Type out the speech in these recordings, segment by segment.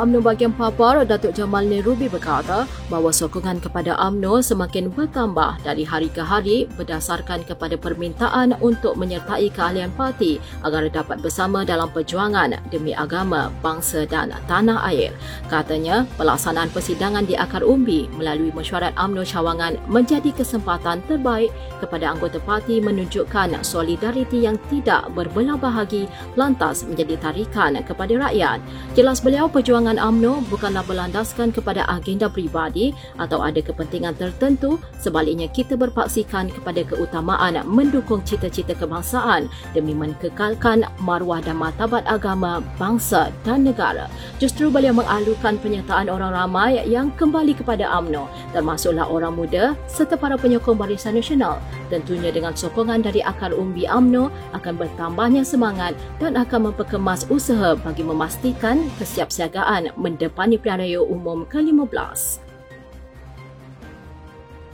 UMNO bahagian Papar, Datuk Jamal Nerubi berkata bahawa sokongan kepada UMNO semakin bertambah dari hari ke hari berdasarkan kepada permintaan untuk menyertai keahlian parti agar dapat bersama dalam perjuangan demi agama, bangsa dan tanah air. Katanya, pelaksanaan persidangan di akar umbi melalui mesyuarat UMNO Cawangan menjadi kesempatan terbaik kepada anggota parti menunjukkan solidariti yang tidak berbelah bahagi lantas menjadi tarikan kepada rakyat. Jelas beliau perjuangan perjuangan AMNO bukanlah berlandaskan kepada agenda pribadi atau ada kepentingan tertentu, sebaliknya kita berpaksikan kepada keutamaan mendukung cita-cita kebangsaan demi menkekalkan maruah dan martabat agama, bangsa dan negara. Justru beliau mengalukan penyertaan orang ramai yang kembali kepada AMNO, termasuklah orang muda serta para penyokong Barisan Nasional. Tentunya dengan sokongan dari akar umbi AMNO akan bertambahnya semangat dan akan memperkemas usaha bagi memastikan kesiapsiagaan mendepani pilihan raya umum ke-15.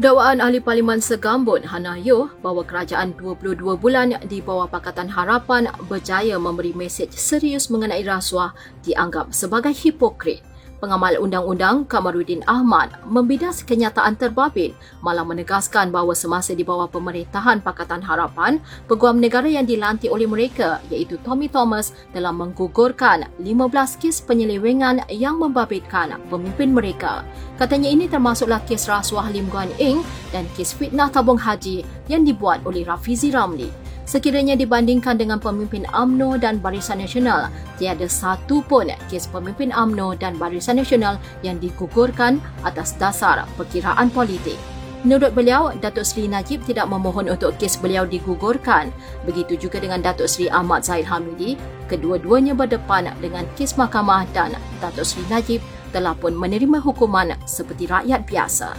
Dakwaan Ahli Parlimen Segambut Hana Yoh bahawa kerajaan 22 bulan di bawah Pakatan Harapan berjaya memberi mesej serius mengenai rasuah dianggap sebagai hipokrit. Pengamal Undang-Undang Kamaruddin Ahmad membidas kenyataan terbabit malah menegaskan bahawa semasa di bawah pemerintahan Pakatan Harapan, peguam negara yang dilantik oleh mereka iaitu Tommy Thomas telah menggugurkan 15 kes penyelewengan yang membabitkan pemimpin mereka. Katanya ini termasuklah kes rasuah Lim Guan Eng dan kes fitnah tabung haji yang dibuat oleh Rafizi Ramli. Sekiranya dibandingkan dengan pemimpin AMNO dan Barisan Nasional, tiada satu pun kes pemimpin AMNO dan Barisan Nasional yang digugurkan atas dasar perkiraan politik. Menurut beliau, Datuk Seri Najib tidak memohon untuk kes beliau digugurkan. Begitu juga dengan Datuk Seri Ahmad Zahid Hamidi, kedua-duanya berdepan dengan kes mahkamah dan Datuk Seri Najib telah pun menerima hukuman seperti rakyat biasa.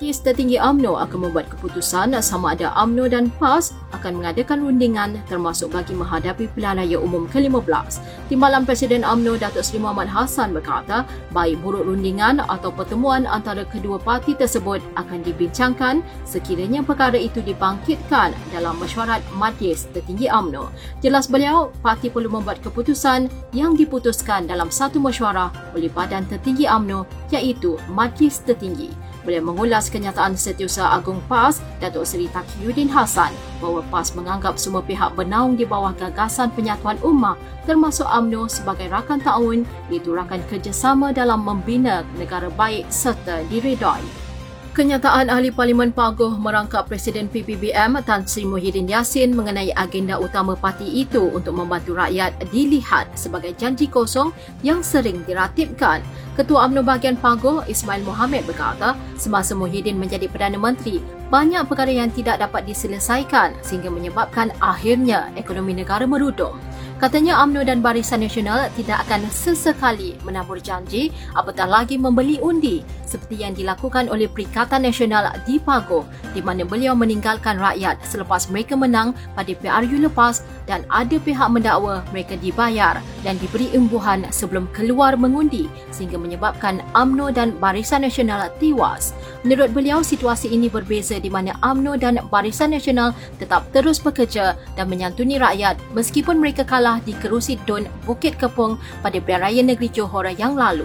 Majlis Tertinggi AMNO akan membuat keputusan sama ada AMNO dan PAS akan mengadakan rundingan termasuk bagi menghadapi pilihan raya umum ke-15. Timbalan Presiden AMNO Datuk Seri Muhammad Hassan berkata, baik buruk rundingan atau pertemuan antara kedua parti tersebut akan dibincangkan sekiranya perkara itu dibangkitkan dalam mesyuarat Majlis Tertinggi AMNO. Jelas beliau, parti perlu membuat keputusan yang diputuskan dalam satu mesyuarah oleh Badan Tertinggi AMNO iaitu Majlis Tertinggi. Beliau mengulas kenyataan Setiausaha Agung PAS, Datuk Seri Taqiyuddin Hassan, bahawa PAS menganggap semua pihak bernaung di bawah gagasan penyatuan ummah termasuk AMNO sebagai rakan ta'awun iaitu rakan kerjasama dalam membina negara baik serta diredai. Kenyataan Ahli Parlimen Pagoh merangkap Presiden PPBM Tan Sri Muhyiddin Yassin mengenai agenda utama parti itu untuk membantu rakyat dilihat sebagai janji kosong yang sering diratibkan. Ketua UMNO bahagian Pagoh Ismail Mohamed berkata, semasa Muhyiddin menjadi Perdana Menteri, banyak perkara yang tidak dapat diselesaikan sehingga menyebabkan akhirnya ekonomi negara merudum. Katanya UMNO dan Barisan Nasional tidak akan sesekali menabur janji apatah lagi membeli undi seperti yang dilakukan oleh Perikatan Nasional di Pago di mana beliau meninggalkan rakyat selepas mereka menang pada PRU lepas dan ada pihak mendakwa mereka dibayar dan diberi imbuhan sebelum keluar mengundi sehingga menyebabkan UMNO dan Barisan Nasional tewas. Menurut beliau, situasi ini berbeza di mana UMNO dan Barisan Nasional tetap terus bekerja dan menyantuni rakyat meskipun mereka kalah di kerusi Dun Bukit Kepung pada Raya Negeri Johor yang lalu.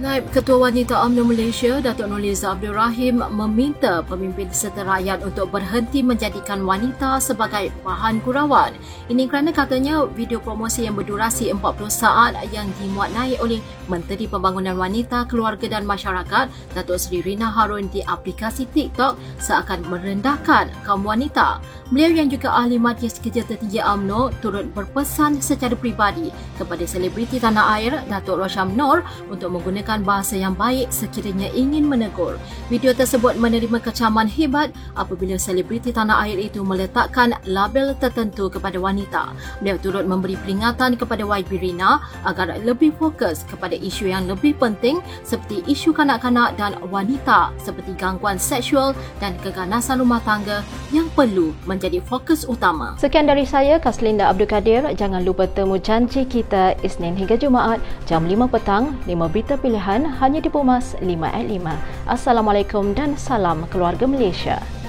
Naib Ketua Wanita UMNO Malaysia, Datuk Nurliza Abdul Rahim meminta pemimpin serta rakyat untuk berhenti menjadikan wanita sebagai bahan gurauan. Ini kerana katanya video promosi yang berdurasi 40 saat yang dimuat naik oleh Menteri Pembangunan Wanita, Keluarga dan Masyarakat, Datuk Seri Rina Harun di aplikasi TikTok seakan merendahkan kaum wanita. Beliau yang juga ahli Majlis Kerja Tertinggi UMNO turut berpesan secara pribadi kepada selebriti tanah air, Datuk Rosham Nor untuk menggunakan menggunakan bahasa yang baik sekiranya ingin menegur. Video tersebut menerima kecaman hebat apabila selebriti tanah air itu meletakkan label tertentu kepada wanita. Beliau turut memberi peringatan kepada YB Rina agar lebih fokus kepada isu yang lebih penting seperti isu kanak-kanak dan wanita seperti gangguan seksual dan keganasan rumah tangga yang perlu menjadi fokus utama. Sekian dari saya, Kaslinda Abdul Kadir. Jangan lupa temu janji kita Isnin hingga Jumaat jam 5 petang, 5 berita pilihan hanya di Pumas 5 at 5. Assalamualaikum dan salam keluarga Malaysia.